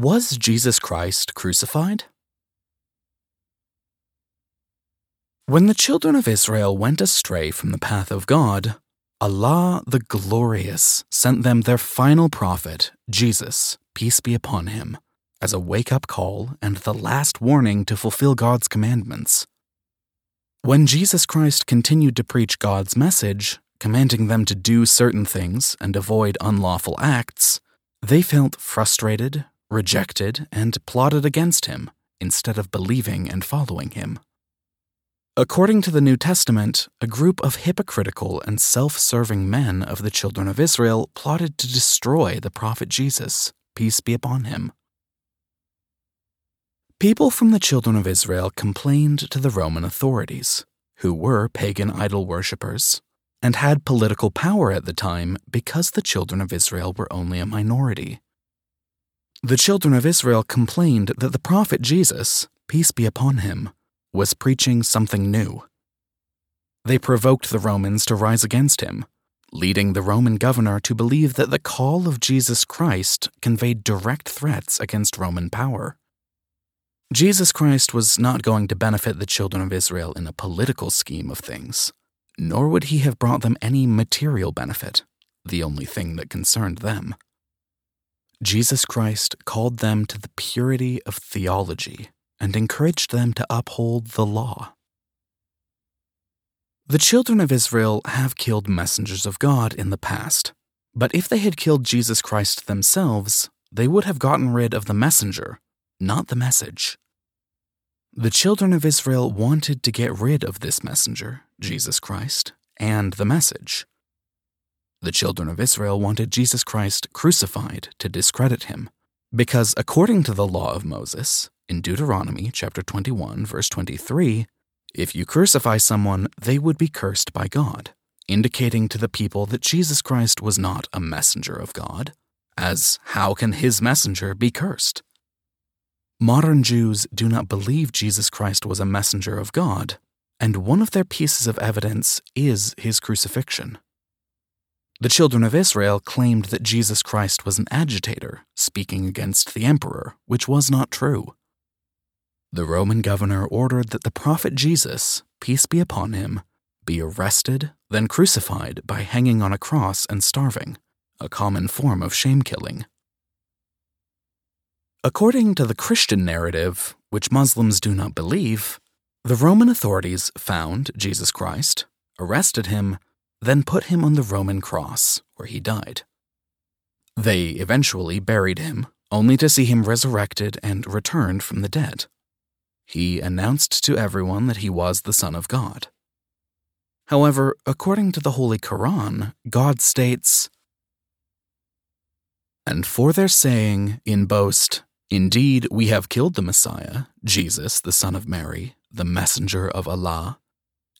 Was Jesus Christ crucified? When the children of Israel went astray from the path of God, Allah the Glorious sent them their final prophet, Jesus, peace be upon him, as a wake up call and the last warning to fulfill God's commandments. When Jesus Christ continued to preach God's message, commanding them to do certain things and avoid unlawful acts, they felt frustrated, rejected, and plotted against him instead of believing and following him. According to the New Testament, a group of hypocritical and self serving men of the children of Israel plotted to destroy the prophet Jesus, peace be upon him. People from the children of Israel complained to the Roman authorities, who were pagan idol worshippers, and had political power at the time because the children of Israel were only a minority. The children of Israel complained that the prophet Jesus, peace be upon him, was preaching something new. They provoked the Romans to rise against him, leading the Roman governor to believe that the call of Jesus Christ conveyed direct threats against Roman power. Jesus Christ was not going to benefit the children of Israel in a political scheme of things, nor would he have brought them any material benefit, the only thing that concerned them. Jesus Christ called them to the purity of theology and encouraged them to uphold the law. The children of Israel have killed messengers of God in the past, but if they had killed Jesus Christ themselves, they would have gotten rid of the messenger, not the message. The children of Israel wanted to get rid of this messenger, Jesus Christ, and the message. The children of Israel wanted Jesus Christ crucified to discredit him, because according to the law of Moses, in Deuteronomy chapter 21 verse 23, if you crucify someone, they would be cursed by God, indicating to the people that Jesus Christ was not a messenger of God, as how can his messenger be cursed? Modern Jews do not believe Jesus Christ was a messenger of God, and one of their pieces of evidence is his crucifixion. The children of Israel claimed that Jesus Christ was an agitator speaking against the emperor, which was not true. The Roman governor ordered that the prophet Jesus, peace be upon him, be arrested, then crucified by hanging on a cross and starving, a common form of shame killing. According to the Christian narrative, which Muslims do not believe, the Roman authorities found Jesus Christ, arrested him, then put him on the Roman cross, where he died. They eventually buried him, only to see him resurrected and returned from the dead he announced to everyone that he was the Son of God. However, according to the Holy Quran, God states, And for their saying, in boast, Indeed, we have killed the Messiah, Jesus, the Son of Mary, the messenger of Allah,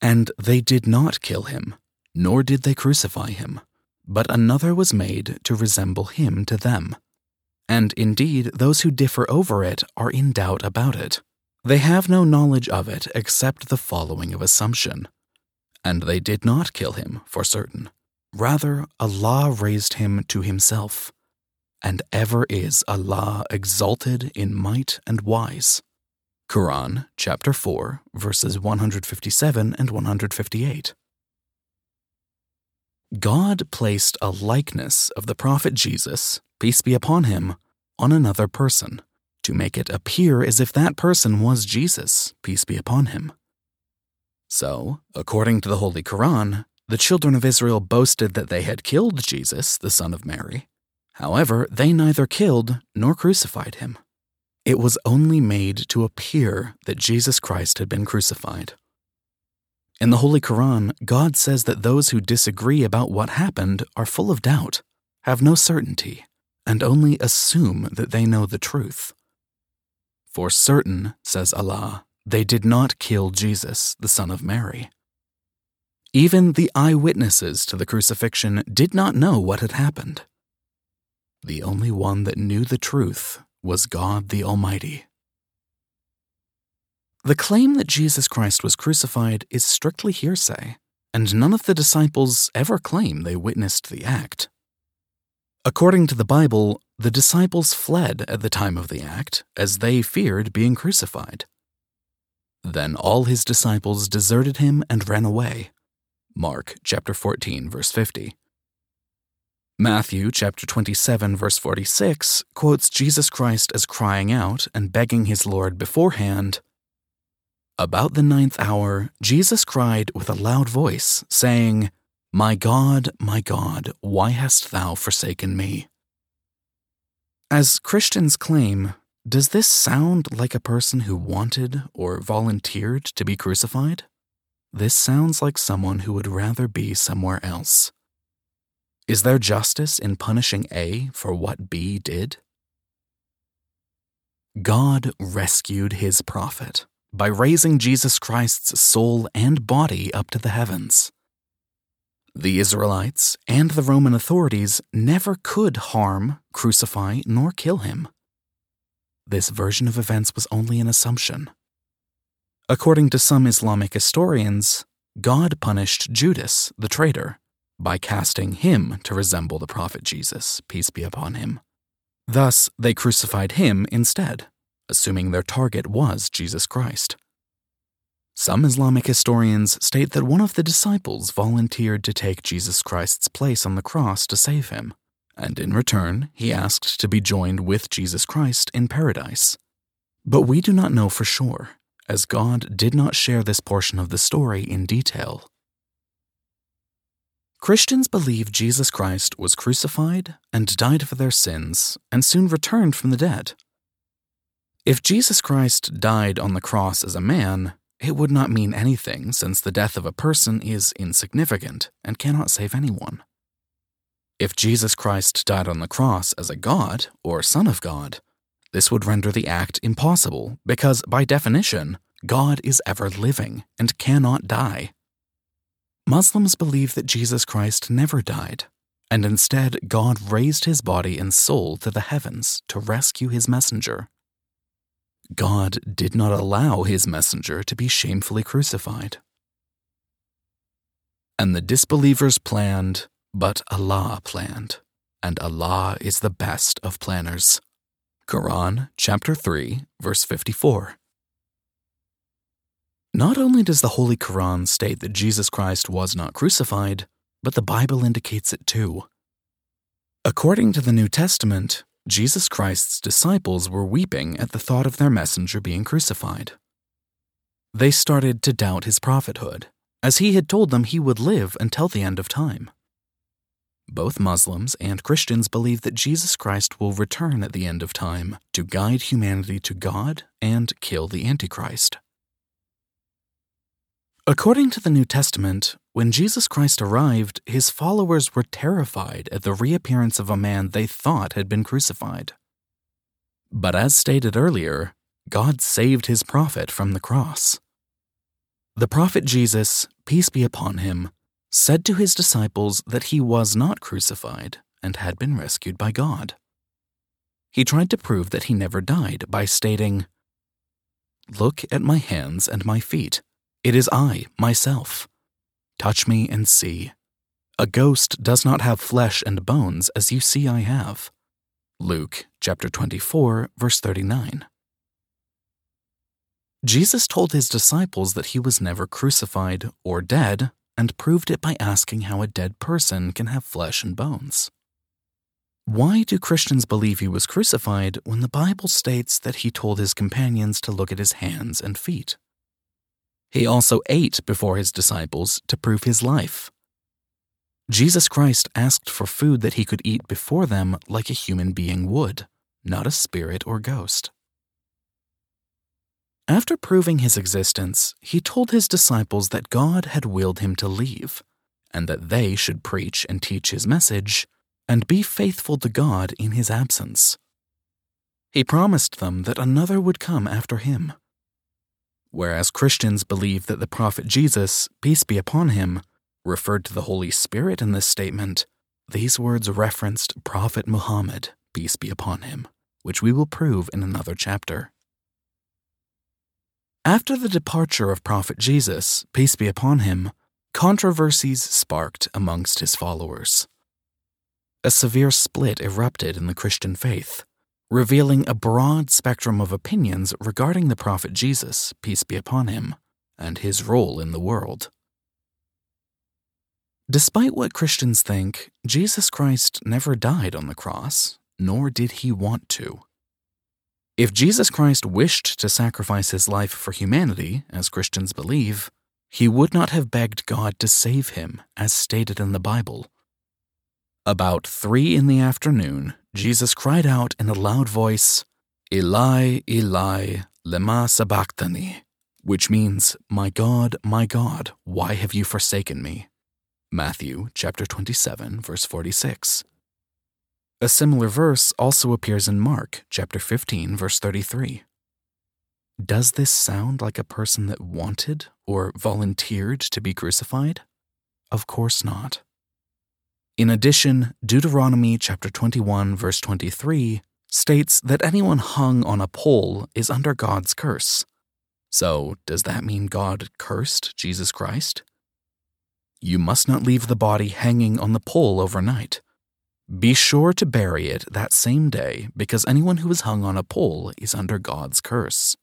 and they did not kill him, nor did they crucify him, but another was made to resemble him to them. And indeed, those who differ over it are in doubt about it. They have no knowledge of it except the following of assumption. And they did not kill him for certain. Rather, Allah raised him to himself. And ever is Allah exalted in might and wise. Quran chapter 4 verses 157 and 158. God placed a likeness of the prophet Jesus, peace be upon him, on another person to make it appear as if that person was Jesus, peace be upon him. So, according to the Holy Quran, the children of Israel boasted that they had killed Jesus, the son of Mary. However, they neither killed nor crucified him. It was only made to appear that Jesus Christ had been crucified. In the Holy Quran, God says that those who disagree about what happened are full of doubt, have no certainty, and only assume that they know the truth. For certain, says Allah, they did not kill Jesus, the Son of Mary. Even the eyewitnesses to the crucifixion did not know what had happened. The only one that knew the truth was God the Almighty. The claim that Jesus Christ was crucified is strictly hearsay, and none of the disciples ever claim they witnessed the act. According to the Bible, the disciples fled at the time of the act, as they feared being crucified. Then all his disciples deserted him and ran away. Mark chapter 14 verse 50. Matthew chapter 27 verse 46 quotes Jesus Christ as crying out and begging his Lord beforehand. About the ninth hour, Jesus cried with a loud voice, saying, My God, my God, why hast thou forsaken me? As Christians claim, does this sound like a person who wanted or volunteered to be crucified? This sounds like someone who would rather be somewhere else. Is there justice in punishing A for what B did? God rescued his prophet by raising Jesus Christ's soul and body up to the heavens. The Israelites and the Roman authorities never could harm, crucify, nor kill him. This version of events was only an assumption. According to some Islamic historians, God punished Judas, the traitor, by casting him to resemble the prophet Jesus, peace be upon him. Thus, they crucified him instead, assuming their target was Jesus Christ. Some Islamic historians state that one of the disciples volunteered to take Jesus Christ's place on the cross to save him, and in return, he asked to be joined with Jesus Christ in paradise. But we do not know for sure, as God did not share this portion of the story in detail. Christians believe Jesus Christ was crucified and died for their sins and soon returned from the dead. If Jesus Christ died on the cross as a man, it would not mean anything since the death of a person is insignificant and cannot save anyone. If Jesus Christ died on the cross as a God or Son of God, this would render the act impossible because, by definition, God is ever living and cannot die. Muslims believe that Jesus Christ never died, and instead God raised his body and soul to the heavens to rescue his messenger. God did not allow his messenger to be shamefully crucified. And the disbelievers planned, but Allah planned, and Allah is the best of planners. Quran chapter 3, verse 54. Not only does the Holy Quran state that Jesus Christ was not crucified, but the Bible indicates it too. According to the New Testament, Jesus Christ's disciples were weeping at the thought of their messenger being crucified. They started to doubt his prophethood, as he had told them he would live until the end of time. Both Muslims and Christians believe that Jesus Christ will return at the end of time to guide humanity to God and kill the Antichrist. According to the New Testament, when Jesus Christ arrived, his followers were terrified at the reappearance of a man they thought had been crucified. But as stated earlier, God saved his prophet from the cross. The prophet Jesus, peace be upon him, said to his disciples that he was not crucified and had been rescued by God. He tried to prove that he never died by stating, Look at my hands and my feet. It is I, myself. Touch me and see. A ghost does not have flesh and bones as you see I have. Luke chapter 24, verse 39. Jesus told his disciples that he was never crucified or dead and proved it by asking how a dead person can have flesh and bones. Why do Christians believe he was crucified when the Bible states that he told his companions to look at his hands and feet? He also ate before his disciples to prove his life. Jesus Christ asked for food that he could eat before them like a human being would, not a spirit or ghost. After proving his existence, he told his disciples that God had willed him to leave, and that they should preach and teach his message, and be faithful to God in his absence. He promised them that another would come after him whereas Christians believe that the prophet Jesus, peace be upon him, referred to the Holy Spirit in this statement, these words referenced Prophet Muhammad, peace be upon him, which we will prove in another chapter. After the departure of Prophet Jesus, peace be upon him, controversies sparked amongst his followers. a severe split erupted in the Christian faith, revealing a broad spectrum of opinions regarding the prophet Jesus, peace be upon him, and his role in the world. Despite what Christians think, Jesus Christ never died on the cross, nor did he want to. If Jesus Christ wished to sacrifice his life for humanity, as Christians believe, he would not have begged God to save him, as stated in the Bible. About three in the afternoon, Jesus cried out in a loud voice, Eli, Eli, lema sabachthani, which means, My God, my God, why have you forsaken me? Matthew chapter 27 verse 46. A similar verse also appears in Mark chapter 15 verse 33. Does this sound like a person that wanted or volunteered to be crucified? Of course not. In addition, Deuteronomy chapter 21 verse 23 states that anyone hung on a pole is under God's curse. So, does that mean God cursed Jesus Christ? You must not leave the body hanging on the pole overnight. Be sure to bury it that same day because anyone who is hung on a pole is under God's curse.